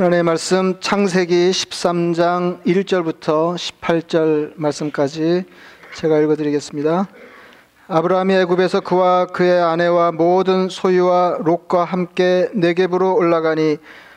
하나님의 말씀 창세기 13장 1절부터 18절 말씀까지 제가 읽어드리겠습니다. 아브라함이 애굽에서 그와 그의 아내와 모든 소유와 롯과 함께 네겝으로 올라가니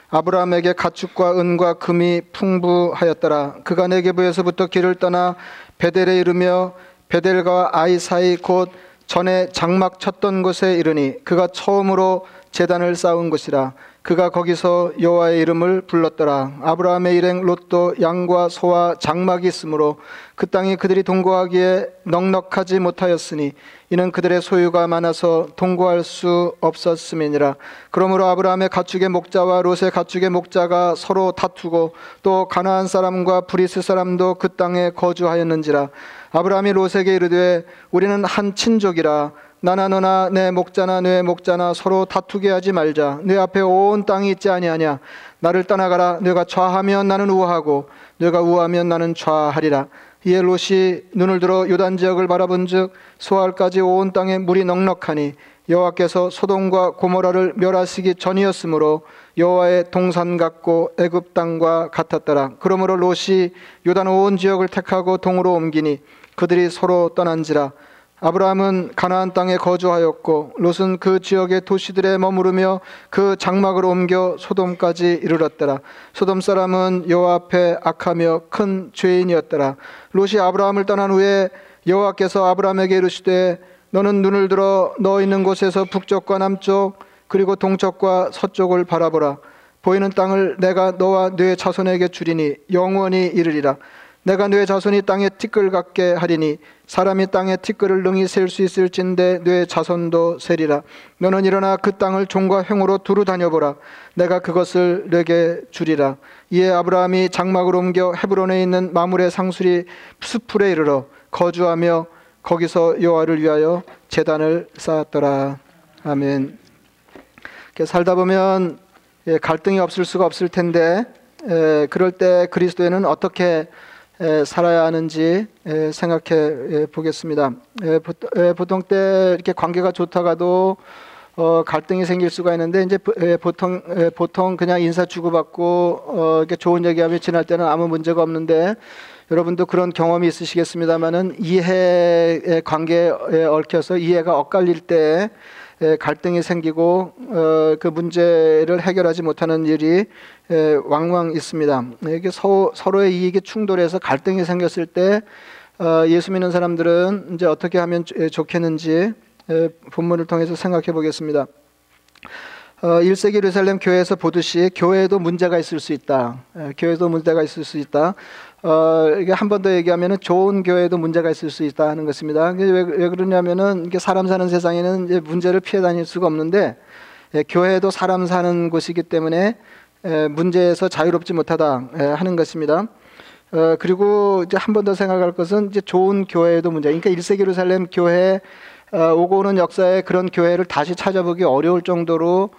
아브라함에게 가축과 은과 금이 풍부하였더라. 그가 네겝에서부터 길을 떠나 베델에 이르며 베델과 아이 사이 곧 전에 장막 쳤던 곳에 이르니 그가 처음으로 제단을 쌓은 곳이라. 그가 거기서 여호와의 이름을 불렀더라. 아브람의 일행 롯도 양과 소와 장막이 있으므로 그 땅이 그들이 동거하기에 넉넉하지 못하였으니 이는 그들의 소유가 많아서 동거할 수 없었음이니라. 그러므로 아브람의 가축의 목자와 롯의 가축의 목자가 서로 다투고 또 가나안 사람과 브리스 사람도 그 땅에 거주하였는지라. 아브람이 롯에게 이르되 우리는 한 친족이라 나나 너나 내 목자나 내 목자나 서로 다투게 하지 말자. 내 앞에 온 땅이 있지 아니하냐. 나를 떠나가라. 내가 좌하면 나는 우하고 내가 우하면 나는 좌하리라. 이에 롯이 눈을 들어 요단 지역을 바라본즉 소알까지 온 땅에 물이 넉넉하니 여호와께서 소돔과 고모라를 멸하시기 전이었으므로 여호와의 동산 같고 애굽 땅과 같았더라. 그러므로 롯이 요단 온 지역을 택하고 동으로 옮기니 그들이 서로 떠난지라. 아브라함은 가나안 땅에 거주하였고 롯은 그 지역의 도시들에 머무르며 그 장막을 옮겨 소돔까지 이르렀더라. 소돔 사람은 여호와 앞에 악하며 큰 죄인이었더라. 롯이 아브라함을 떠난 후에 여호와께서 아브라함에게 이르시되 너는 눈을 들어 너 있는 곳에서 북쪽과 남쪽 그리고 동쪽과 서쪽을 바라보라. 보이는 땅을 내가 너와 네 자손에게 주리니 영원히 이르리라. 내가 뇌 자손이 땅에 티끌 같게 하리니 사람이 땅에 티끌을 능히 셀 수 있을진데 뇌 자손도 세리라. 너는 일어나 그 땅을 종과 횡으로 두루 다녀보라. 내가 그것을 내게 주리라. 이에 아브라함이 장막을 옮겨 헤브론에 있는 마물의 상수리 수풀에 이르러 거주하며 거기서 여호와를 위하여 제단을 쌓았더라. 아멘. 살다 보면 예, 갈등이 없을 수가 없을 텐데 그럴 때 그리스도에는 어떻게 살아야 하는지 생각해 보겠습니다. 보통 때 이렇게 관계가 좋다가도 어, 갈등이 생길 수가 있는데 이제 보통 보통 그냥 인사 주고받고 어, 이렇게 좋은 얘기하며 지날 때는 아무 문제가 없는데 여러분도 그런 경험이 있으시겠습니다만은 이해의 관계에 얽혀서 이해가 엇갈릴 때 갈등이 생기고 어, 그 문제를 해결하지 못하는 일이 왕왕 있습니다. 이게 서로의 이익이 충돌해서 갈등이 생겼을 때 어, 예수 믿는 사람들은 이제 어떻게 하면 좋겠는지 본문을 통해서 생각해 보겠습니다. 1세기 어, 예루살렘 교회에서 보듯이 교회에도 문제가 있을 수 있다. 교회도 문제가 있을 수 있다. 어, 이게 한 번 더 얘기하면은 좋은 교회도 문제가 있을 수 있다 하는 것입니다. 왜, 왜 그러냐면은 이게 사람 사는 세상에는 이제 문제를 피해 다닐 수가 없는데 예, 교회도 사람 사는 곳이기 때문에 예, 문제에서 자유롭지 못하다 예, 하는 것입니다. 어, 그리고 이제 한 번 더 생각할 것은 이제 좋은 교회도 문제. 그러니까 1세기 예루살렘 교회 어, 오고 오는 역사에 그런 교회를 다시 찾아보기 어려울 정도로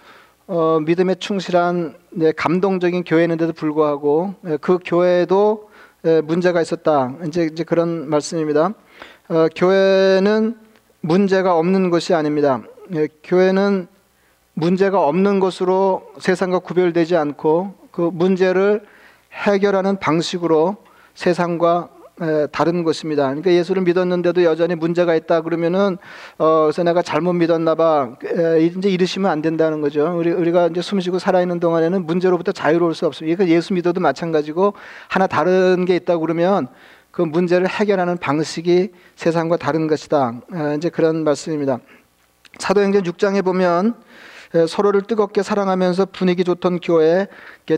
어, 믿음에 충실한 네, 감동적인 교회인데도 불구하고 예, 그 교회도 문제가 있었다. 이제 이제 그런 말씀입니다. 어, 교회는 문제가 없는 것이 아닙니다. 예, 교회는 문제가 없는 것으로 세상과 구별되지 않고 그 문제를 해결하는 방식으로 세상과 다른 것입니다. 그러니까 예수를 믿었는데도 여전히 문제가 있다 그러면은 어 그래서 내가 잘못 믿었나 봐. 이제 이러시면 안 된다는 거죠. 우리 우리가 이제 숨쉬고 살아 있는 동안에는 문제로부터 자유로울 수 없습니다. 그러니까 예수 믿어도 마찬가지고 하나 다른 게 있다 그러면 그 문제를 해결하는 방식이 세상과 다른 것이다. 이제 그런 말씀입니다. 사도행전 6장에 보면 예, 서로를 뜨겁게 사랑하면서 분위기 좋던 교회에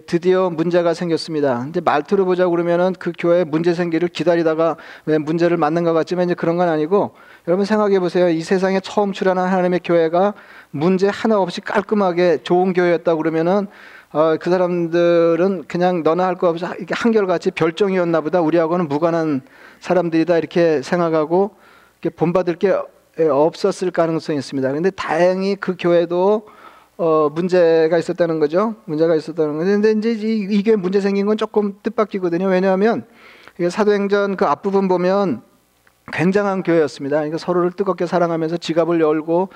드디어 문제가 생겼습니다. 이제 말투를 보자 그러면은 그 교회 문제 생기를 기다리다가 왜 문제를 맞는 것 같지만 이제 그런 건 아니고 여러분 생각해 보세요. 이 세상에 처음 출현한 하나님의 교회가 문제 하나 없이 깔끔하게 좋은 교회였다 그러면은 어, 그 사람들은 그냥 너나 할 거 없이 한결같이 별종이었나 보다 우리하고는 무관한 사람들이다 이렇게 생각하고 이렇게 본받을 게 없었을 가능성이 있습니다. 그런데 다행히 그 교회도 어, 문제가 있었다는 거죠. 문제가 있었다는 거죠. 근데 이제 이게 문제 생긴 건 조금 뜻밖이거든요. 왜냐하면 사도행전 그 앞부분 보면 굉장한 교회였습니다. 그러니까 서로를 뜨겁게 사랑하면서 지갑을 열고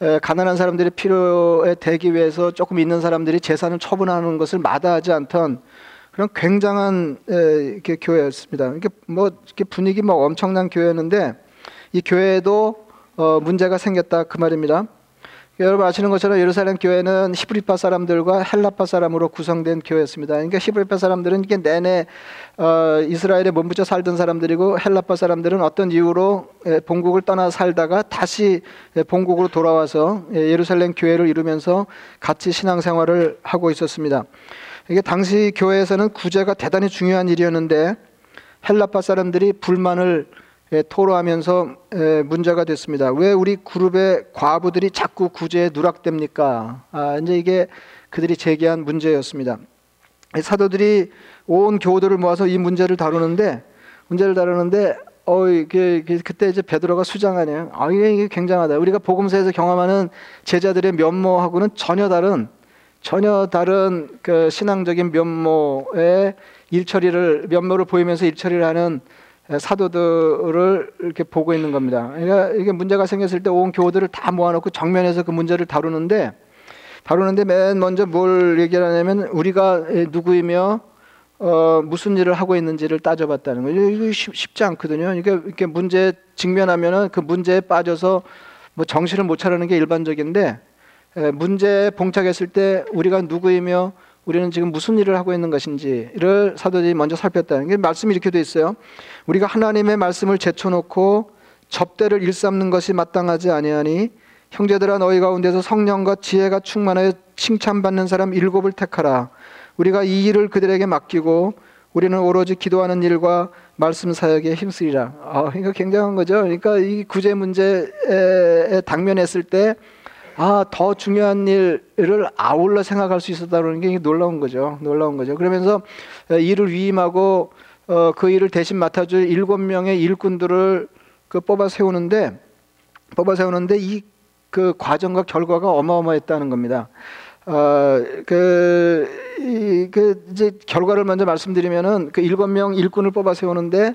에, 가난한 사람들의 필요에 대기 위해서 조금 있는 사람들이 재산을 처분하는 것을 마다하지 않던 그런 굉장한 에, 이렇게 교회였습니다. 이게 뭐 이렇게 분위기 뭐 엄청난 교회였는데 이 교회에도 어, 문제가 생겼다 그 말입니다. 여러분 아시는 것처럼 예루살렘 교회는 히브리파 사람들과 헬라파 사람으로 구성된 교회였습니다. 그러니까 히브리파 사람들은 이게 내내 어, 이스라엘에 몸부쳐 살던 사람들이고 헬라파 사람들은 어떤 이유로 예, 본국을 떠나 살다가 다시 예, 본국으로 돌아와서 예, 예루살렘 교회를 이루면서 같이 신앙생활을 하고 있었습니다. 이게 당시 교회에서는 구제가 대단히 중요한 일이었는데 헬라파 사람들이 불만을 예, 토로하면서 예, 문제가 됐습니다. 왜 우리 그룹의 과부들이 자꾸 구제에 누락됩니까? 아, 이제 이게 그들이 제기한 문제였습니다. 사도들이 온 교우들을 모아서 이 문제를 다루는데 문제를 다루는데 어 이게, 그때 이제 베드로가 수장하네요. 아 이게, 이게 굉장하다. 우리가 복음서에서 경험하는 제자들의 면모하고는 전혀 다른 전혀 다른 그 신앙적인 면모의 일처리를 면모를 보이면서 일처리를 하는 사도들을 이렇게 보고 있는 겁니다. 그러니까 이게 문제가 생겼을 때 온 교우들을 다 모아놓고 정면에서 그 문제를 다루는데 다루는데 맨 먼저 뭘 얘기하냐면 우리가 누구이며 어, 무슨 일을 하고 있는지를 따져봤다는 거예요. 이거 쉽지 않거든요. 이게 이렇게 문제 직면하면은 그 문제에 빠져서 뭐 정신을 못 차리는 게 일반적인데 문제에 봉착했을 때 우리가 누구이며 우리는 지금 무슨 일을 하고 있는 것인지를 사도들이 먼저 살폈다는 게 말씀이 이렇게 돼 있어요. 우리가 하나님의 말씀을 제쳐놓고 접대를 일삼는 것이 마땅하지 아니하니 형제들아 너희 가운데서 성령과 지혜가 충만하여 칭찬받는 사람 일곱을 택하라. 우리가 이 일을 그들에게 맡기고 우리는 오로지 기도하는 일과 말씀 사역에 힘쓰리라. 아, 이거 굉장한 거죠. 그러니까 이 구제 문제에 당면했을 때 아, 더 중요한 일을 아울러 생각할 수 있었다는 게 놀라운 거죠. 놀라운 거죠. 그러면서 일을 위임하고 어, 그 일을 대신 맡아줄 일곱 명의 일꾼들을 그 뽑아 세우는데 뽑아 세우는데 이 그 과정과 결과가 어마어마했다는 겁니다. 어, 그, 이, 그 이제 결과를 먼저 말씀드리면은 그 일곱 명 일꾼을 뽑아 세우는데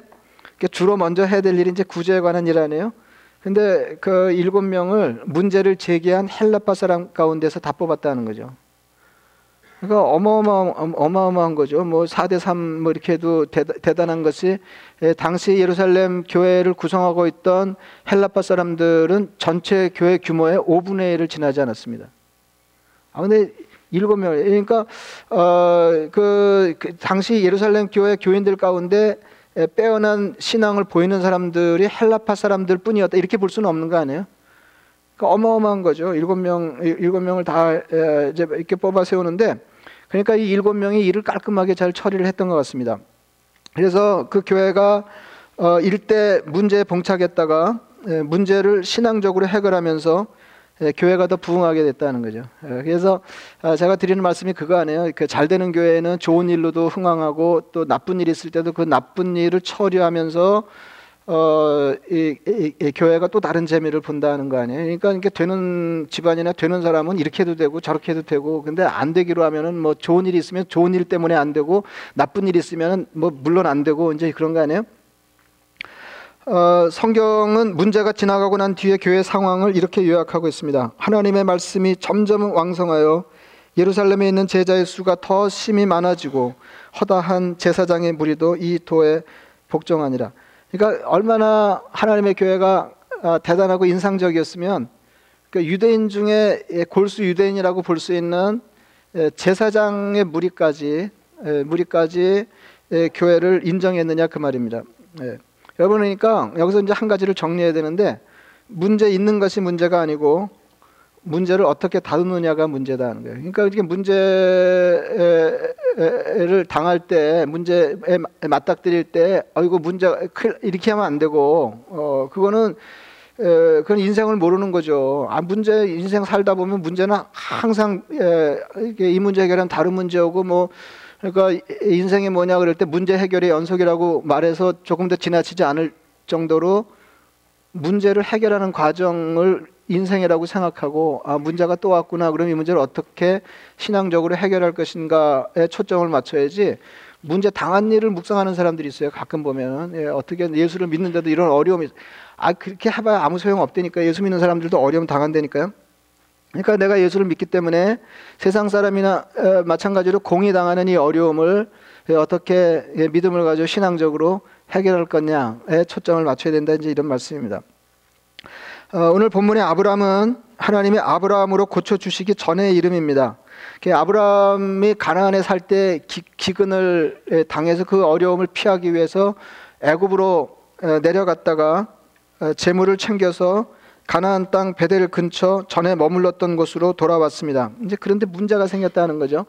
주로 먼저 해야 될 일이 이제 구제에 관한 일 아니에요. 근데 그 일곱 명을 문제를 제기한 헬라파 사람 가운데서 다 뽑았다는 거죠. 그러니까 어마어마 어마어마한 거죠. 뭐 4대 3 뭐 이렇게 해도 대단 한 것이 예, 당시 예루살렘 교회를 구성하고 있던 헬라파 사람들은 전체 교회 규모의 5분의 1을 지나지 않았습니다. 아 근데 일곱 명 그러니까 어 그 그 당시 예루살렘 교회 교인들 가운데 빼어난 신앙을 보이는 사람들이 헬라파 사람들 뿐이었다 이렇게 볼 수는 없는 거 아니에요? 그러니까 어마어마한 거죠. 일곱 명 일곱 명을 다 이제 이렇게 뽑아 세우는데 그러니까 이 일곱 명이 일을 깔끔하게 잘 처리를 했던 것 같습니다. 그래서 그 교회가 어, 일대 문제에 봉착했다가 문제를 신앙적으로 해결하면서 예, 교회가 더 부흥하게 됐다는 거죠. 예, 그래서 아, 제가 드리는 말씀이 그거 아니에요. 그 잘 되는 교회는 좋은 일로도 흥황하고 또 나쁜 일 있을 때도 그 나쁜 일을 처리하면서 어, 이, 이, 이, 교회가 또 다른 재미를 본다는 거 아니에요. 그러니까 이게 되는 집안이나 되는 사람은 이렇게 해도 되고 저렇게 해도 되고 근데 안 되기로 하면은 뭐 좋은 일이 있으면 좋은 일 때문에 안 되고 나쁜 일이 있으면은 뭐 물론 안 되고 이제 그런 거 아니에요. 어, 성경은 문제가 지나가고 난 뒤에 교회 상황을 이렇게 요약하고 있습니다. 하나님의 말씀이 점점 왕성하여 예루살렘에 있는 제자의 수가 더 심히 많아지고 허다한 제사장의 무리도 이 도에 복종하니라. 그러니까 얼마나 하나님의 교회가 아, 대단하고 인상적이었으면 그 유대인 중에 골수 유대인이라고 볼 수 있는 제사장의 무리까지 무리까지 교회를 인정했느냐 그 말입니다. 예. 여러분 그러니까 여기서 이제 한 가지를 정리해야 되는데 문제 있는 것이 문제가 아니고 문제를 어떻게 다루느냐가 문제다는 거예요. 그러니까 이게 문제를 당할 때 문제에 맞닥뜨릴 때 어이고 문제 이렇게 하면 안 되고 어 그거는 에, 그건 인생을 모르는 거죠. 아, 문제, 인생 살다 보면 문제는 항상, 에, 이 문제 해결은 다른 문제고, 뭐, 그러니까 인생이 뭐냐 그럴 때 문제 해결의 연속이라고 말해서 조금 더 지나치지 않을 정도로 문제를 해결하는 과정을 인생이라고 생각하고 아 문제가 또 왔구나. 그럼 이 문제를 어떻게 신앙적으로 해결할 것인가에 초점을 맞춰야지 문제 당한 일을 묵상하는 사람들이 있어요 가끔 보면 예, 어떻게 예수를 믿는데도 이런 어려움이 아 그렇게 해봐야 아무 소용 없다니까. 예수 믿는 사람들도 어려움 당한다니까요. 그러니까 내가 예수를 믿기 때문에 세상 사람이나 어, 마찬가지로 공이 당하는 이 어려움을 어떻게 믿음을 가지고 신앙적으로 해결할 거냐에 초점을 맞춰야 된다. 이제 이런 말씀입니다. 어, 오늘 본문의 아브라함은 하나님의 아브라함으로 고쳐 주시기 전의 이름입니다. 아브라함이 가나안에 살 때 기근을 당해서 그 어려움을 피하기 위해서 애굽으로 내려갔다가 어, 재물을 챙겨서 가나안 땅 베델 근처 전에 머물렀던 곳으로 돌아왔습니다. 이제 그런데 문제가 생겼다는 거죠.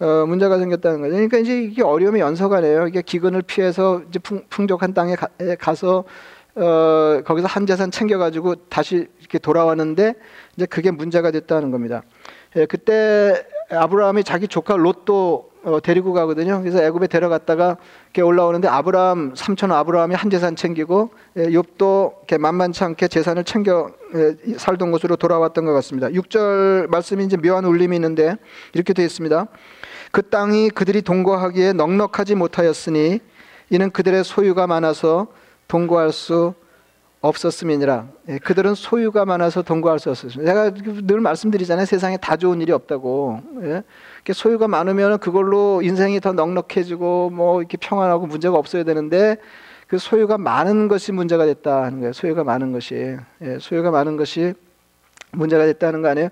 어, 문제가 생겼다는 거죠. 그러니까 이제 이게 어려움의 연속하네요. 이게 기근을 피해서 이제 풍, 족한 땅에 가, 서 어, 거기서 한 재산 챙겨가지고 다시 이렇게 돌아왔는데 이제 그게 문제가 됐다는 겁니다. 예, 그때 아브라함이 자기 조카 롯도 어, 데리고 가거든요. 그래서 애굽에 데려갔다가 이렇게 올라오는데 아브라함 삼촌 아브라함이 한 재산 챙기고 예, 욥도 이렇게 만만치 않게 재산을 챙겨 예, 살던 곳으로 돌아왔던 것 같습니다. 6절 말씀이 이제 묘한 울림이 있는데 이렇게 되어 있습니다. 그 땅이 그들이 동거하기에 넉넉하지 못하였으니 이는 그들의 소유가 많아서 동거할 수 없었음이니라. 예, 그들은 소유가 많아서 동거할 수 없었습니다. 제가 늘 말씀드리잖아요. 세상에 다 좋은 일이 없다고. 예? 소유가 많으면 그걸로 인생이 더 넉넉해지고 뭐 이렇게 평안하고 문제가 없어야 되는데 그 소유가 많은 것이 문제가 됐다 하는 거예요. 소유가 많은 것이 예, 소유가 많은 것이 문제가 됐다는 거 아니에요?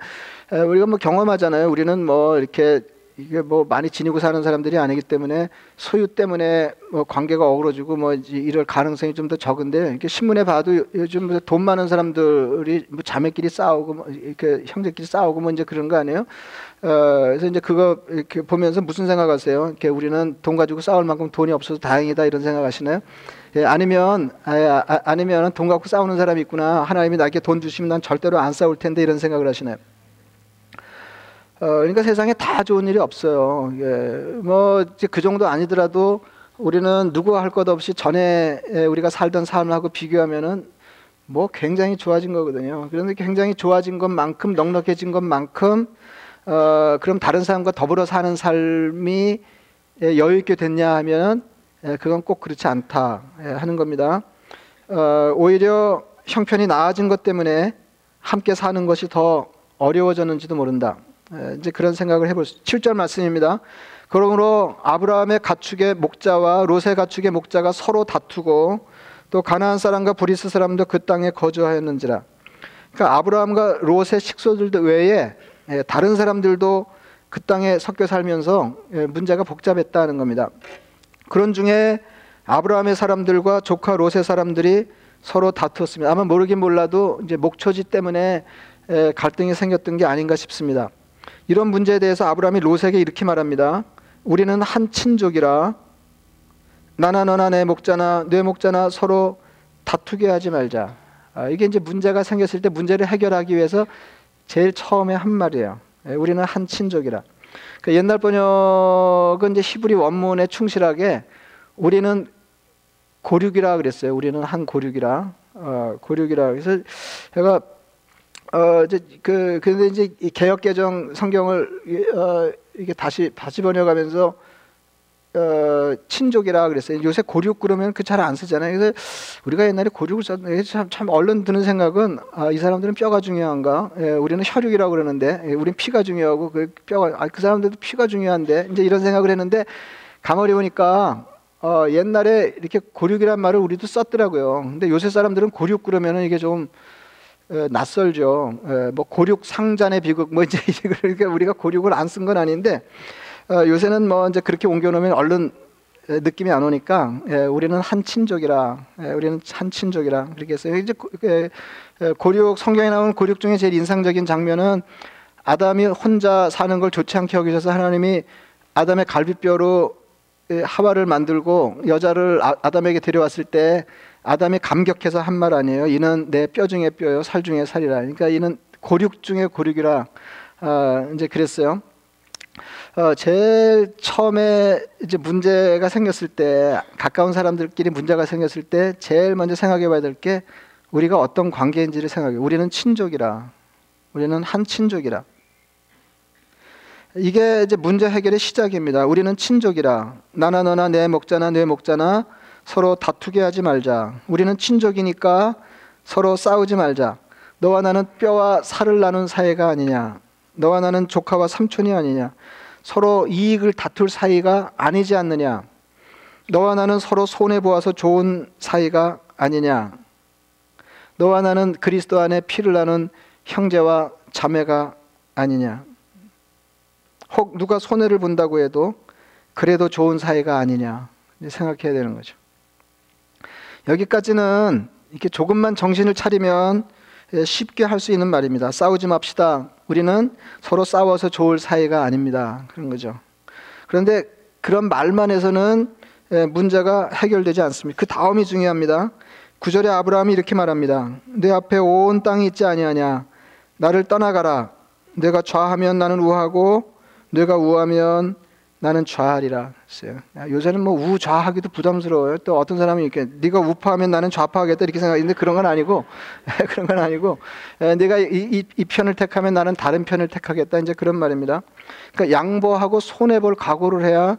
에, 우리가 뭐 경험하잖아요. 우리는 뭐 이렇게 이게 뭐 많이 지니고 사는 사람들이 아니기 때문에 소유 때문에 뭐 관계가 어그러지고 뭐 이럴 가능성이 좀 더 적은데 이렇게 신문에 봐도 요즘 돈 많은 사람들이 뭐 자매끼리 싸우고 뭐 이렇게 형제끼리 싸우고 뭐 이제 그런 거 아니에요? 어, 그래서 이제 그거 이렇게 보면서 무슨 생각하세요? 이렇게 우리는 돈 가지고 싸울 만큼 돈이 없어서 다행이다 이런 생각하시나요? 예, 아니면 아, 아, 아니면 돈 갖고 싸우는 사람이 있구나 하나님이 나에게 돈 주시면 난 절대로 안 싸울 텐데 이런 생각을 하시나요? 어, 그러니까 세상에 다 좋은 일이 없어요. 예, 뭐 이제 그 정도 아니더라도 우리는 누구 할 것 없이 전에 우리가 살던 삶하고 비교하면은 뭐 굉장히 좋아진 거거든요. 그런데 굉장히 좋아진 것만큼 넉넉해진 것만큼 어, 그럼 다른 사람과 더불어 사는 삶이 여유 있게 됐냐 하면 그건 꼭 그렇지 않다 하는 겁니다. 어, 오히려 형편이 나아진 것 때문에 함께 사는 것이 더 어려워졌는지도 모른다. 이제 그런 생각을 해볼 수. 7절 말씀입니다. 그러므로 아브라함의 가축의 목자와 롯의 가축의 목자가 서로 다투고 또 가나안 사람과 브리스 사람도 그 땅에 거주하였는지라. 그러니까 아브라함과 롯의 식소들도 외에 다른 사람들도 그 땅에 섞여 살면서 문제가 복잡했다는 겁니다. 그런 중에 아브라함의 사람들과 조카 롯의 사람들이 서로 다투었습니다. 아마 모르긴 몰라도 이제 목초지 때문에 갈등이 생겼던 게 아닌가 싶습니다. 이런 문제에 대해서 아브라함이 롯에게 이렇게 말합니다. 우리는 한 친족이라 나나 너나 내 목자나 내 목자나 서로 다투게 하지 말자. 아, 이게 이제 문제가 생겼을 때 문제를 해결하기 위해서 제일 처음에 한 말이에요. 예, 우리는 한 친족이라. 그 옛날 번역은 이제 히브리 원문에 충실하게 우리는 고륙이라 그랬어요. 우리는 한 고륙이라. 어, 고륙이라. 그래서 제가 어 이제 그 근데 이제 개혁 개정 성경을 어 이게 다시 다시 번역하면서 어 친족이라 그랬어요. 요새 고륙 그러면 그 잘 안 쓰잖아요. 그래서 우리가 옛날에 고륙을 썼는데 참, 참 얼른 드는 생각은 아, 이 사람들은 뼈가 중요한가? 예, 우리는 혈육이라고 그러는데 예, 우리는 피가 중요하고 그 뼈가 아, 그 사람들도 피가 중요한데 이제 이런 생각을 했는데 가만히 보니까 어, 옛날에 이렇게 고륙이란 말을 우리도 썼더라고요. 근데 요새 사람들은 고륙 그러면은 이게 좀 낯설죠. 뭐 고륙 상잔의 비극 뭐 이제 그러니까 우리가 고륙을 안 쓴 건 아닌데 어, 요새는 뭐 이제 그렇게 옮겨놓으면 얼른 느낌이 안 오니까 우리는 한 친족이라 우리는 한 친족이라 그렇게 했어요. 이제 고륙 성경에 나오는 고륙 중에 제일 인상적인 장면은 아담이 혼자 사는 걸 좋지 않게 여기셔서 하나님이 아담의 갈비뼈로 하와를 만들고 여자를 아, 아담에게 데려왔을 때 아담이 감격해서 한 말 아니에요. 이는 내 뼈 중에 뼈요, 살 중에 살이라. 그러니까 이는 고륙 중에 고륙이라 어, 이제 그랬어요. 어, 제일 처음에 이제 문제가 생겼을 때 가까운 사람들끼리 문제가 생겼을 때 제일 먼저 생각해 봐야 될 게 우리가 어떤 관계인지를 생각해. 우리는 친족이라. 우리는 한 친족이라. 이게 이제 문제 해결의 시작입니다. 우리는 친족이라. 나나 너나 내 목자나 내 목자나 서로 다투게 하지 말자. 우리는 친족이니까 서로 싸우지 말자. 너와 나는 뼈와 살을 나눈 사이가 아니냐. 너와 나는 조카와 삼촌이 아니냐. 서로 이익을 다툴 사이가 아니지 않느냐. 너와 나는 서로 손해 보아서 좋은 사이가 아니냐. 너와 나는 그리스도 안에 피를 나눈 형제와 자매가 아니냐. 혹 누가 손해를 본다고 해도 그래도 좋은 사이가 아니냐. 생각해야 되는 거죠. 여기까지는 이렇게 조금만 정신을 차리면 예, 쉽게 할 수 있는 말입니다. 싸우지 맙시다. 우리는 서로 싸워서 좋을 사이가 아닙니다. 그런 거죠. 그런데 그런 말만 해서는 예, 문제가 해결되지 않습니다. 그 다음이 중요합니다. 구절에 아브라함이 이렇게 말합니다. 내 앞에 온 땅이 있지 아니하냐. 나를 떠나가라. 내가 좌하면 나는 우하고 내가 우하면 나는 좌하리라 했어요. 요새는 뭐 우좌하기도 부담스러워요. 또 어떤 사람이 이렇게 네가 우파하면 나는 좌파하겠다 이렇게 생각하는데 그런 건 아니고 그런 건 아니고 네가 이, 이, 이, 편을 택하면 나는 다른 편을 택하겠다 이제 그런 말입니다. 그러니까 양보하고 손해 볼 각오를 해야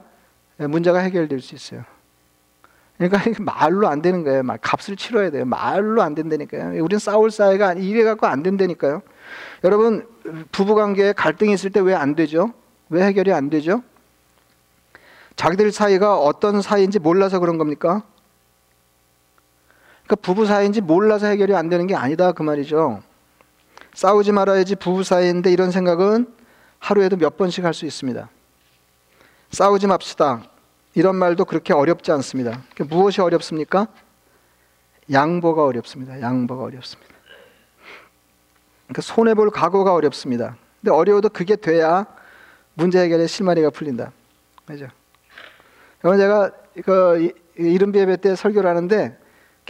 문제가 해결될 수 있어요. 그러니까 말로 안 되는 거예요. 말 값을 치러야 돼요. 말로 안 된다니까요. 우리는 싸울 사이가 이래 갖고 안 된다니까요. 여러분 부부 관계에 갈등이 있을 때 왜 안 되죠? 왜 해결이 안 되죠? 자기들 사이가 어떤 사이인지 몰라서 그런 겁니까? 그러니까 부부 사이인지 몰라서 해결이 안 되는 게 아니다 그 말이죠. 싸우지 말아야지 부부 사이인데 이런 생각은 하루에도 몇 번씩 할 수 있습니다. 싸우지 맙시다. 이런 말도 그렇게 어렵지 않습니다. 무엇이 어렵습니까? 양보가 어렵습니다. 양보가 어렵습니다. 그러니까 손해 볼 각오가 어렵습니다. 근데 어려워도 그게 돼야 문제 해결의 실마리가 풀린다. 그죠? 여러분 제가 그 이른비 예배 때 설교를 하는데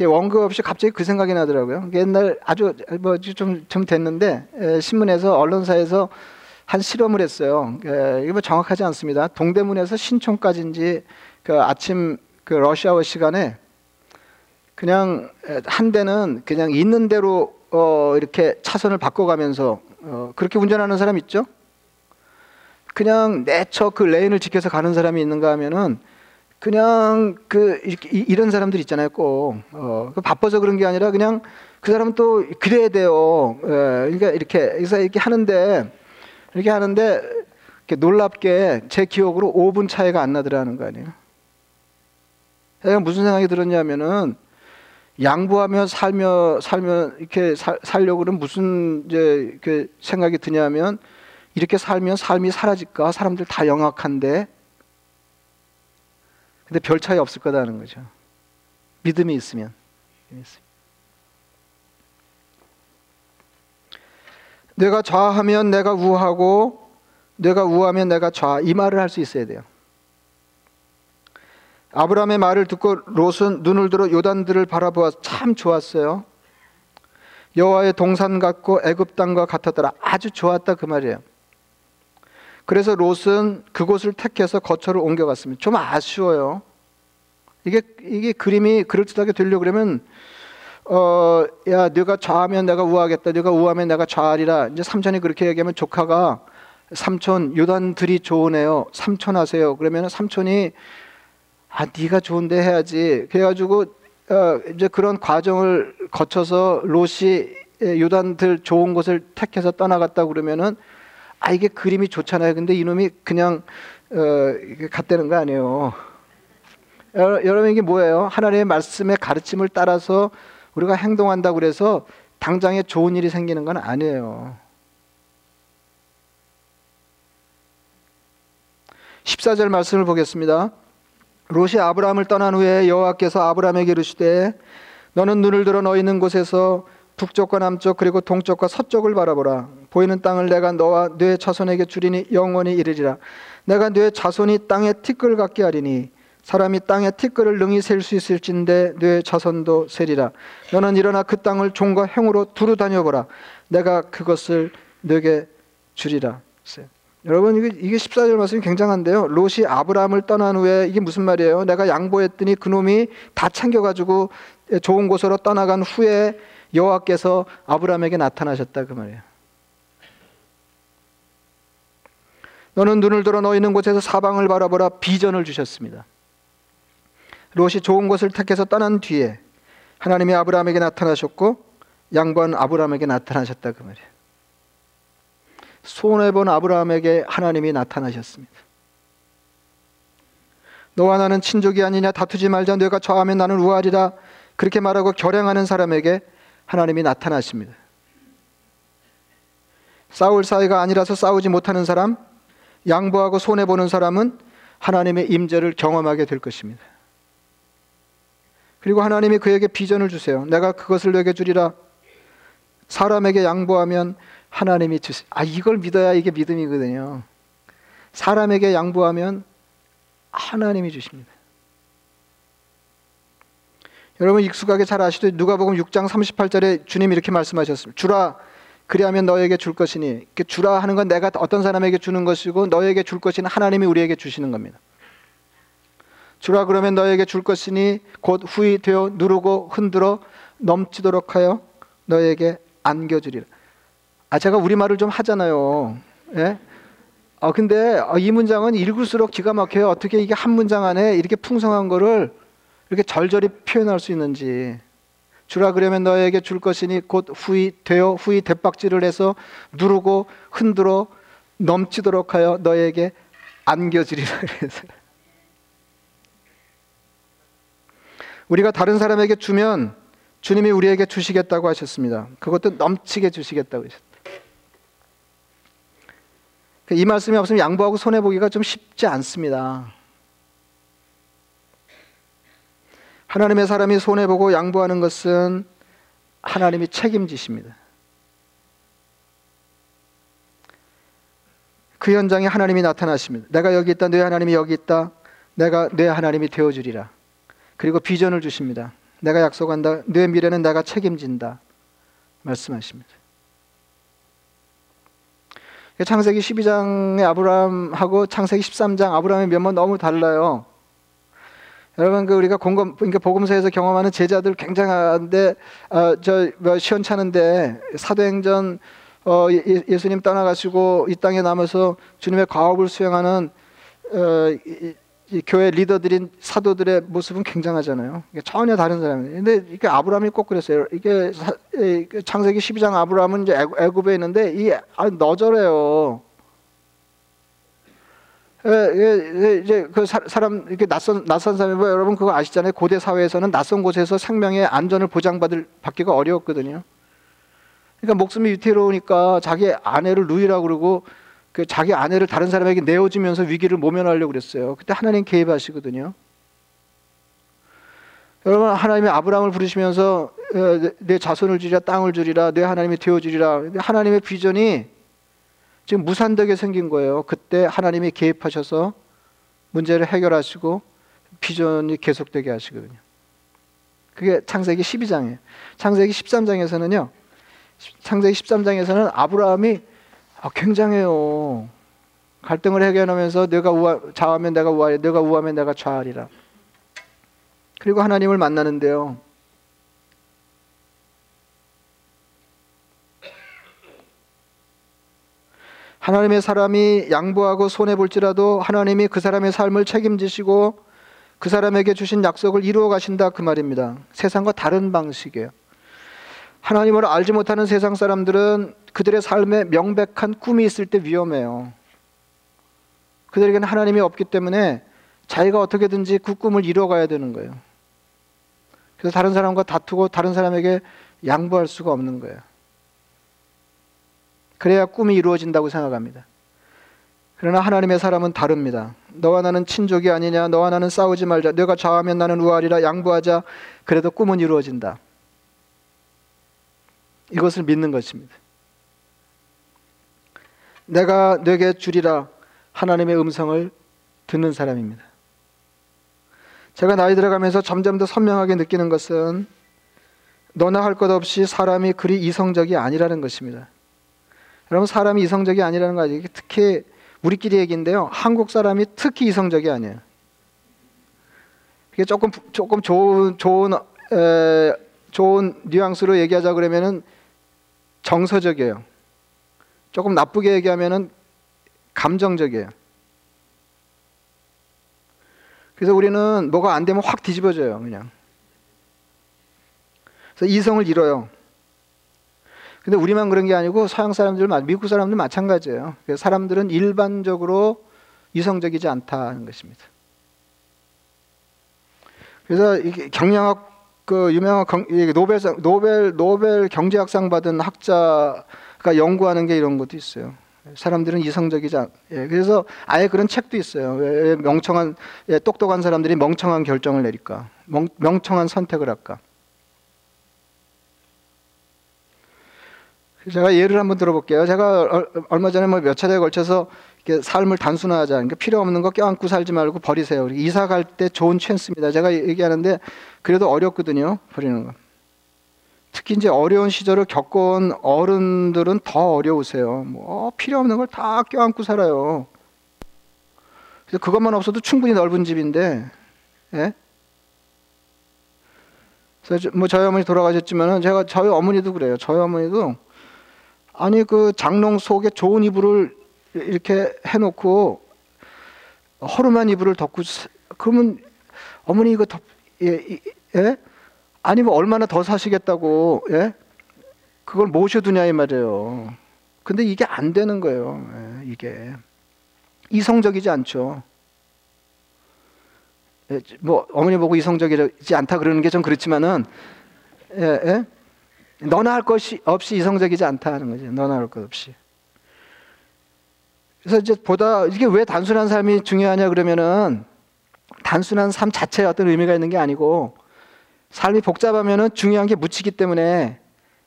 원고 없이 갑자기 그 생각이 나더라고요. 옛날 아주 뭐좀좀 됐는데 신문에서 언론사에서 한 실험을 했어요. 이거 뭐 정확하지 않습니다. 동대문에서 신촌까지인지 그 아침 그 러시아워 시간에 그냥 한 대는 그냥 있는 대로 어 이렇게 차선을 바꿔가면서 어 그렇게 운전하는 사람 있죠? 그냥 내처 그 레인을 지켜서 가는 사람이 있는가 하면은 그냥 그 이런 사람들 있잖아요. 꼭 어, 그 바빠서 그런 게 아니라 그냥 그 사람은 또 그래야 돼요. 예, 그러니까 이렇게 그래서 이렇게 하는데 이렇게 하는데 이렇게 놀랍게 제 기억으로 5분 차이가 안 나더라는 거 아니에요. 제가 무슨 생각이 들었냐면은 양보하며 살며 살며 이렇게 살, 살려고 그러면 무슨 이제 그 생각이 드냐면 이렇게 살면 삶이 사라질까? 사람들 다 영악한데 근데 별 차이 없을 거다는 거죠. 믿음이 있으면. 내가 좌하면 내가 우하고 내가 우하면 내가 좌. 이 말을 할 수 있어야 돼요. 아브라함의 말을 듣고 롯은 눈을 들어 요단들을 바라보아 참 좋았어요. 여호와의 동산 같고 애굽 땅과 같았더라. 아주 좋았다 그 말이에요. 그래서 롯은 그곳을 택해서 거처를 옮겨갔습니다. 좀 아쉬워요. 이게 이게 그림이 그럴듯하게 되려고 그러면 어, 야, 네가 좌하면 내가 우하겠다. 네가 우하면 내가 좌하리라. 이제 삼촌이 그렇게 얘기하면 조카가 삼촌 요단들이 좋으네요. 삼촌 하세요. 그러면 삼촌이 아, 네가 좋은데 해야지. 그래가지고 어, 이제 그런 과정을 거쳐서 롯이 요단들 좋은 곳을 택해서 떠나갔다 그러면은 아 이게 그림이 좋잖아요. 근데 이놈이 그냥 어, 갔다는 거 아니에요. 여러분 이게 뭐예요? 하나님의 말씀의 가르침을 따라서 우리가 행동한다고 그래서 당장에 좋은 일이 생기는 건 아니에요. 14절 말씀을 보겠습니다. 롯이 아브라함을 떠난 후에 여호와께서 아브라함에게 이르시되 너는 눈을 들어 너 있는 곳에서 북쪽과 남쪽 그리고 동쪽과 서쪽을 바라보라. 보이는 땅을 내가 너와 네 자손에게 주리니 영원히 이르리라. 내가 네 자손이 땅에 티끌 같게 하리니 사람이 땅에 티끌을 능히 셀 수 있을진데 네 자손도 세리라. 너는 일어나 그 땅을 종과 행으로 두루 다녀보라. 내가 그것을 너게 주리라. 여러분 이게, 이게 14절 말씀이 굉장한데요. 롯이 아브라함을 떠난 후에 이게 무슨 말이에요? 내가 양보했더니 그놈이 다 챙겨가지고 좋은 곳으로 떠나간 후에 여호와께서 아브라함에게 나타나셨다 그 말이에요. 너는 눈을 들어 너 있는 곳에서 사방을 바라보라 비전을 주셨습니다. 롯이 좋은 곳을 택해서 떠난 뒤에 하나님이 아브라함에게 나타나셨고 양반 아브라함에게 나타나셨다 그 말이에요. 손해 본 아브라함에게 하나님이 나타나셨습니다. 너와 나는 친족이 아니냐 다투지 말자 내가 좌하면 나는 우하리라 그렇게 말하고 결행하는 사람에게 하나님이 나타나십니다. 싸울 사이가 아니라서 싸우지 못하는 사람, 양보하고 손해 보는 사람은 하나님의 임재를 경험하게 될 것입니다. 그리고 하나님이 그에게 비전을 주세요. 내가 그것을 내게 주리라. 사람에게 양보하면 하나님이 주시. 아 이걸 믿어야 이게 믿음이거든요. 사람에게 양보하면 하나님이 주십니다. 여러분 익숙하게 잘 아시듯 누가복음 6장 38절에 주님 이렇게 말씀하셨습니다. 주라 그리하면 너에게 줄 것이니 주라 하는 건 내가 어떤 사람에게 주는 것이고 너에게 줄 것이는 하나님이 우리에게 주시는 겁니다. 주라 그러면 너에게 줄 것이니 곧 후이 되어 누르고 흔들어 넘치도록 하여 너에게 안겨주리라. 아 제가 우리 말을 좀 하잖아요. 예? 아 근데 이 문장은 읽을수록 기가 막혀요. 어떻게 이게 한 문장 안에 이렇게 풍성한 거를 이렇게 절절히 표현할 수 있는지. 주라 그러면 너에게 줄 것이니 곧 후이 되어 후이 대박질을 해서 누르고 흔들어 넘치도록 하여 너에게 안겨주리라 그래서 우리가 다른 사람에게 주면 주님이 우리에게 주시겠다고 하셨습니다. 그것도 넘치게 주시겠다고 하셨다. 이 말씀이 없으면 양보하고 손해 보기가 좀 쉽지 않습니다. 하나님의 사람이 손해보고 양보하는 것은 하나님이 책임지십니다. 그 현장에 하나님이 나타나십니다. 내가 여기 있다, 내 하나님이 여기 있다. 내가 내 하나님이 되어 주리라. 그리고 비전을 주십니다. 내가 약속한다. 내 미래는 내가 책임진다. 말씀하십니다. 창세기 12장의 아브라함하고 창세기 13장 아브라함의 면모 너무 달라요. 여러분 그 우리가 공감 그러니까 복음서에서 경험하는 제자들 굉장한데 어, 저 뭐 시원찮은데 사도행전 어, 예, 수님 떠나가시고 이 땅에 남아서 주님의 과업을 수행하는 어, 이, 이 교회 리더들인 사도들의 모습은 굉장하잖아요. 전혀 다른 사람이에요. 근데 이게 아브라함이 꼭 그랬어요. 이게 사, 그 창세기 12장 아브라함은 이제 애굽에 있는데 이 아, 너절해요. 예, 예, 예, 이제 그 사람 이렇게 낯선 낯선 사람이 뭐 여러분 그거 아시잖아요. 고대 사회에서는 낯선 곳에서 생명의 안전을 보장받을 받기가 어려웠거든요. 그러니까 목숨이 위태로우니까 자기 아내를 누이라고 그러고 그 자기 아내를 다른 사람에게 내어주면서 위기를 모면하려고 그랬어요. 그때 하나님 개입하시거든요. 여러분 하나님이 아브라함을 부르시면서 어, 내 자손을 주리라 땅을 주리라 내 하나님이 되어 주리라 하나님의 비전이 지금 무산되게 생긴 거예요. 그때 하나님이 개입하셔서 문제를 해결하시고 비전이 계속되게 하시거든요. 그게 창세기 12장이에요. 창세기 13장에서는요. 창세기 13장에서는 아브라함이 아, 굉장해요. 갈등을 해결하면서 내가 우하, 좌하면 내가 우하리, 내가 우하면 내가 좌하리라. 그리고 하나님을 만나는데요. 하나님의 사람이 양보하고 손해 볼지라도 하나님이 그 사람의 삶을 책임지시고 그 사람에게 주신 약속을 이루어 가신다 그 말입니다. 세상과 다른 방식이에요. 하나님을 알지 못하는 세상 사람들은 그들의 삶에 명백한 꿈이 있을 때 위험해요. 그들에게는 하나님이 없기 때문에 자기가 어떻게든지 그 꿈을 이뤄가야 되는 거예요. 그래서 다른 사람과 다투고 다른 사람에게 양보할 수가 없는 거예요. 그래야 꿈이 이루어진다고 생각합니다. 그러나 하나님의 사람은 다릅니다. 너와 나는 친족이 아니냐? 너와 나는 싸우지 말자. 내가 좌하면 나는 우하리라. 양보하자. 그래도 꿈은 이루어진다. 이것을 믿는 것입니다. 내가 내게 주리라 하나님의 음성을 듣는 사람입니다. 제가 나이 들어가면서 점점 더 선명하게 느끼는 것은 너나 할 것 없이 사람이 그리 이성적이 아니라는 것입니다. 여러분 사람이 이성적이 아니라는 거 아니에요? 특히 우리끼리 얘기인데요. 한국 사람이 특히 이성적이 아니에요. 이게 조금 조금 좋은 좋은 에, 좋은 뉘앙스로 얘기하자 그러면은 정서적이에요. 조금 나쁘게 얘기하면은 감정적이에요. 그래서 우리는 뭐가 안 되면 확 뒤집어져요, 그냥. 그래서 이성을 잃어요. 근데 우리만 그런 게 아니고 서양 사람들, 미국 사람들 마찬가지예요. 사람들은 일반적으로 이성적이지 않다는 것입니다. 그래서 경영학 그 유명한 노벨상 노벨 노벨 경제학상 받은 학자가 연구하는 게 이런 것도 있어요. 사람들은 이성적이지 않. 예, 그래서 아예 그런 책도 있어요. 왜 멍청한 예, 똑똑한 사람들이 멍청한 결정을 내릴까? 멍, 멍청한 선택을 할까? 제가 예를 한번 들어볼게요. 제가 얼마 전에 뭐 몇 차례에 걸쳐서 삶을 단순화하자. 그러니까 필요 없는 거 껴안고 살지 말고 버리세요. 이사 갈 때 좋은 찬스입니다. 제가 얘기하는데 그래도 어렵거든요. 버리는 거. 특히 이제 어려운 시절을 겪어온 어른들은 더 어려우세요. 뭐 어, 필요 없는 걸 다 껴안고 살아요. 그래서 그것만 없어도 충분히 넓은 집인데, 예? 그래서 뭐 저희 어머니 돌아가셨지만은 제가 저희 어머니도 그래요. 저희 어머니도 아니 그 장롱 속에 좋은 이불을 이렇게 해놓고 허름한 이불을 덮고 그러면 어머니 이거 덮 예, 예? 아니 뭐 얼마나 더 사시겠다고 예? 그걸 모셔두냐 이 말이에요. 근데 이게 안 되는 거예요. 예, 이게 이성적이지 않죠. 예, 뭐 어머니 보고 이성적이지 않다 그러는 게 좀 그렇지만은 예, 예? 너나 할 것이 없이 이성적이지 않다 하는 거죠. 너나 할 것 없이. 그래서 이제 보다 이게 왜 단순한 삶이 중요하냐 그러면은 단순한 삶 자체에 어떤 의미가 있는 게 아니고 삶이 복잡하면은 중요한 게 묻히기 때문에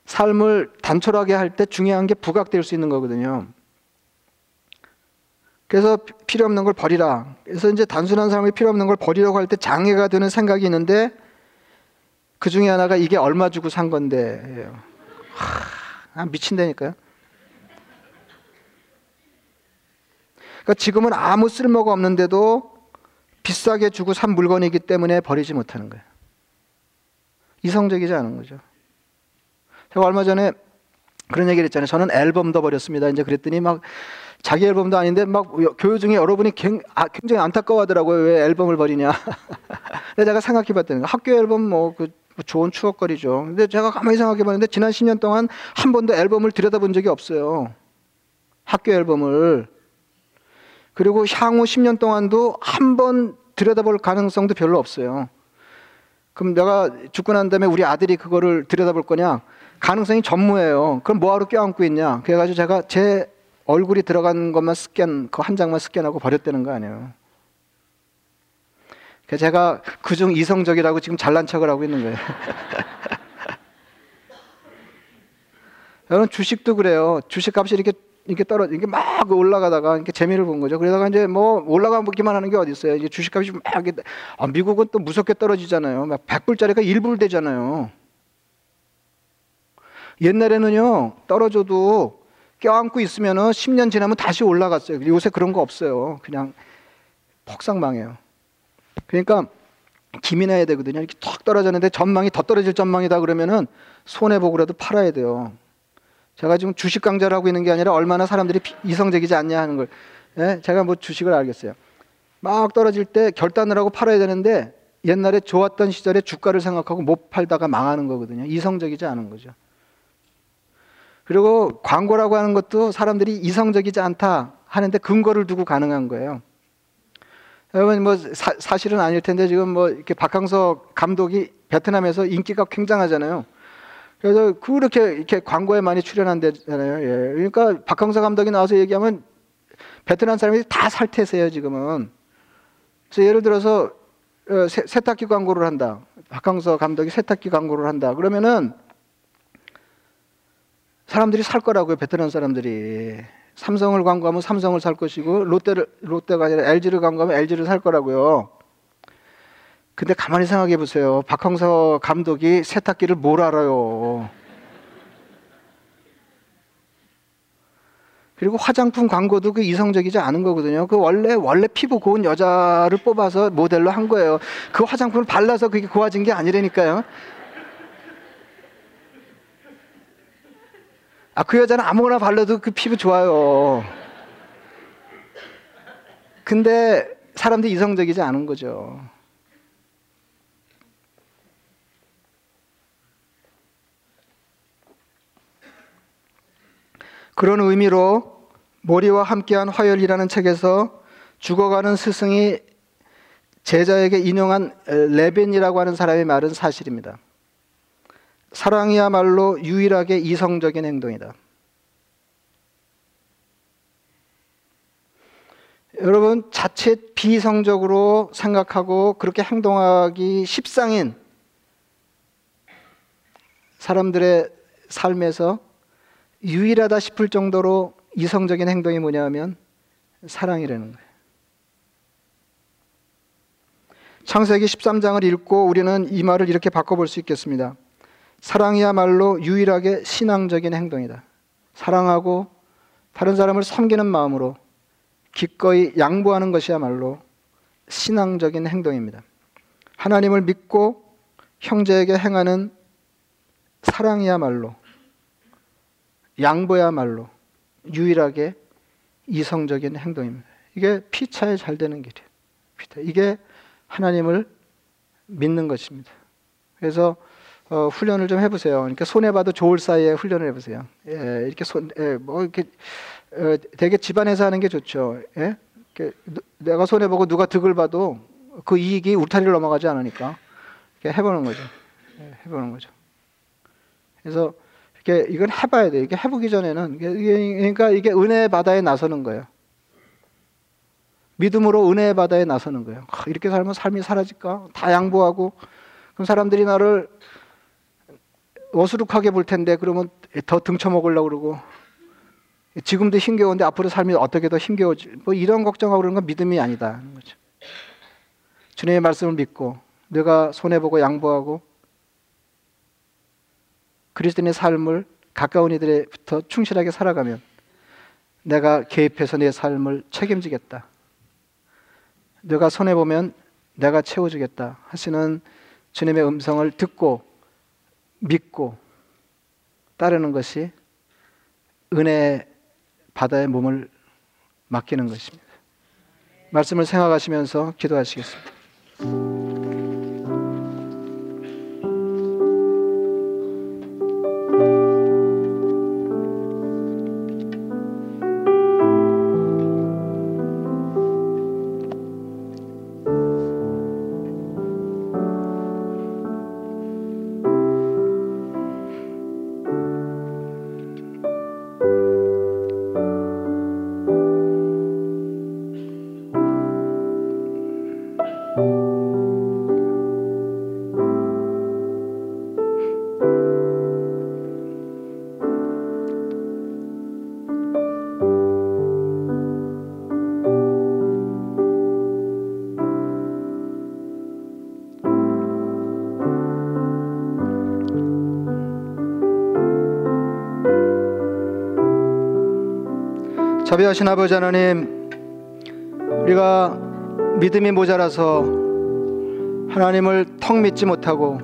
삶을 단촐하게 할 때 중요한 게 부각될 수 있는 거거든요. 그래서 필요 없는 걸 버리라. 그래서 이제 단순한 삶이 필요 없는 걸 버리려고 할 때 장애가 되는 생각이 있는데 그 중에 하나가 이게 얼마 주고 산 건데. 하, 미친다니까요. 그러니까 지금은 아무 쓸모가 없는데도 비싸게 주고 산 물건이기 때문에 버리지 못하는 거예요. 이성적이지 않은 거죠. 제가 얼마 전에 그런 얘기를 했잖아요. 저는 앨범도 버렸습니다. 이제 그랬더니 막 자기 앨범도 아닌데 막 교회 중에 여러분이 아, 굉장히 안타까워하더라고요. 왜 앨범을 버리냐. 제가 생각해봤더니 학교 앨범 뭐그 뭐 좋은 추억거리죠. 근데 제가 가만히 생각해 봤는데 지난 10년 동안 한 번도 앨범을 들여다본 적이 없어요. 학교 앨범을 그리고 향후 10년 동안도 한 번 들여다볼 가능성도 별로 없어요. 그럼 내가 죽고 난 다음에 우리 아들이 그거를 들여다볼 거냐? 가능성이 전무해요. 그럼 뭐하러 껴안고 있냐? 그래가지고 제가 제 얼굴이 들어간 것만 스캔, 그 한 장만 스캔하고 버렸다는 거 아니에요. 제가 그중 이성적이라고 지금 잘난 척을 하고 있는 거예요. 여러분 주식도 그래요. 주식 값이 이렇게 이렇게 떨어 이게 막 올라가다가 이렇게 재미를 본 거죠. 그러다가 이제 뭐 올라가기만 하는 게 어디 있어요? 이제 주식값이 막 이렇게 아, 미국은 또 무섭게 떨어지잖아요. 막 100불짜리가 1불 되잖아요. 옛날에는요. 떨어져도 껴안고 있으면은 10년 지나면 다시 올라갔어요. 요새 그런 거 없어요. 그냥 폭삭 망해요. 그러니까 기민해야 되거든요. 이렇게 턱 떨어졌는데 전망이 더 떨어질 전망이다 그러면은 손해 보고라도 팔아야 돼요. 제가 지금 주식 강좌를 하고 있는 게 아니라 얼마나 사람들이 이성적이지 않냐 하는 걸 예? 제가 뭐 주식을 알겠어요. 막 떨어질 때 결단을 하고 팔아야 되는데 옛날에 좋았던 시절에 주가를 생각하고 못 팔다가 망하는 거거든요. 이성적이지 않은 거죠. 그리고 광고라고 하는 것도 사람들이 이성적이지 않다 하는데 근거를 두고 가능한 거예요. 여러분 뭐 사, 실은 아닐 텐데 지금 뭐 이렇게 박항서 감독이 베트남에서 인기가 굉장하잖아요. 그래서 그렇게 이렇게 광고에 많이 출연한다잖아요. 예. 그러니까 박항서 감독이 나와서 얘기하면 베트남 사람들이 다 살태세요 지금은. 그래서 예를 들어서 어, 세, 세탁기 광고를 한다. 박항서 감독이 세탁기 광고를 한다. 그러면은 사람들이 살 거라고요. 베트남 사람들이. 삼성을 광고하면 삼성을 살 것이고 롯데를 롯데가 아니라 LG를 광고하면 LG를 살 거라고요. 근데 가만히 생각해 보세요. 박항서 감독이 세탁기를 뭘 알아요? 그리고 화장품 광고도 그 이성적이지 않은 거거든요. 그 원래 원래 피부 고운 여자를 뽑아서 모델로 한 거예요. 그 화장품을 발라서 그게 고와진 게 아니라니까요. 아, 그 여자는 아무거나 발라도 그 피부 좋아요. 근데 사람들이 이성적이지 않은 거죠. 그런 의미로 모리와 함께한 화열이라는 책에서 죽어가는 스승이 제자에게 인용한 레벤이라고 하는 사람의 말은 사실입니다. 사랑이야말로 유일하게 이성적인 행동이다. 여러분 자칫 비성적으로 생각하고 그렇게 행동하기 십상인 사람들의 삶에서 유일하다 싶을 정도로 이성적인 행동이 뭐냐면 사랑이라는 거예요. 창세기 13장을 읽고 우리는 이 말을 이렇게 바꿔볼 수 있겠습니다. 사랑이야말로 유일하게 신앙적인 행동이다. 사랑하고 다른 사람을 섬기는 마음으로 기꺼이 양보하는 것이야말로 신앙적인 행동입니다. 하나님을 믿고 형제에게 행하는 사랑이야말로 양보야말로 유일하게 이성적인 행동입니다. 이게 피차에 잘 되는 길이에요. 이게 하나님을 믿는 것입니다. 그래서 어, 훈련을 좀 해보세요. 그러니까 손해 봐도 좋을 사이에 훈련을 해보세요. 예, 이렇게 손, 예, 뭐 이렇게 어, 되게 집안에서 하는 게 좋죠. 예? 내가 손해 보고 누가 득을 봐도 그 이익이 울타리를 넘어가지 않으니까 해보는 거죠. 예, 해보는 거죠. 그래서 이렇게 이건 해봐야 돼. 이게 해보기 전에는 그러니까 이게 은혜 바다에 나서는 거예요. 믿음으로 은혜의 바다에 나서는 거예요. 이렇게 살면 삶이 사라질까? 다 양보하고 그럼 사람들이 나를 어수룩하게 볼 텐데 그러면 더 등쳐먹으려고 그러고 지금도 힘겨운데 앞으로 삶이 어떻게 더 힘겨워지 뭐 이런 걱정하고 그러는 건 믿음이 아니다 거죠. 주님의 말씀을 믿고 내가 손해 보고 양보하고 그리스도인의 삶을 가까운 이들에부터 충실하게 살아가면 내가 개입해서 내 삶을 책임지겠다. 내가 손해 보면 내가 채워주겠다 하시는 주님의 음성을 듣고 믿고 따르는 것이 은혜 바다의 몸을 맡기는 것입니다. 말씀을 생각하시면서 기도하시겠습니다. 자비하신 아버지 하나님, 우리가 믿음이 모자라서 하나님을 턱 믿지 못하고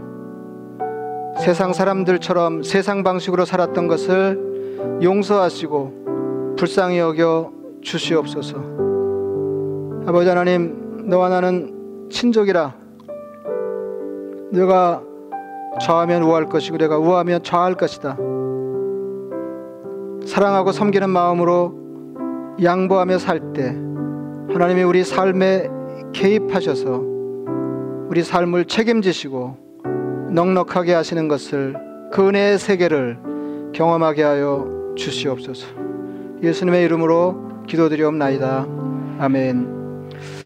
세상 사람들처럼 세상 방식으로 살았던 것을 용서하시고 불쌍히 여겨 주시옵소서. 아버지 하나님, 너와 나는 친족이라 내가 좌하면 우할 것이고 내가 우하면 좌할 것이다. 사랑하고 섬기는 마음으로 양보하며 살 때 하나님이 우리 삶에 개입하셔서 우리 삶을 책임지시고 넉넉하게 하시는 것을 그 은혜의 세계를 경험하게 하여 주시옵소서. 예수님의 이름으로 기도드리옵나이다. 아멘.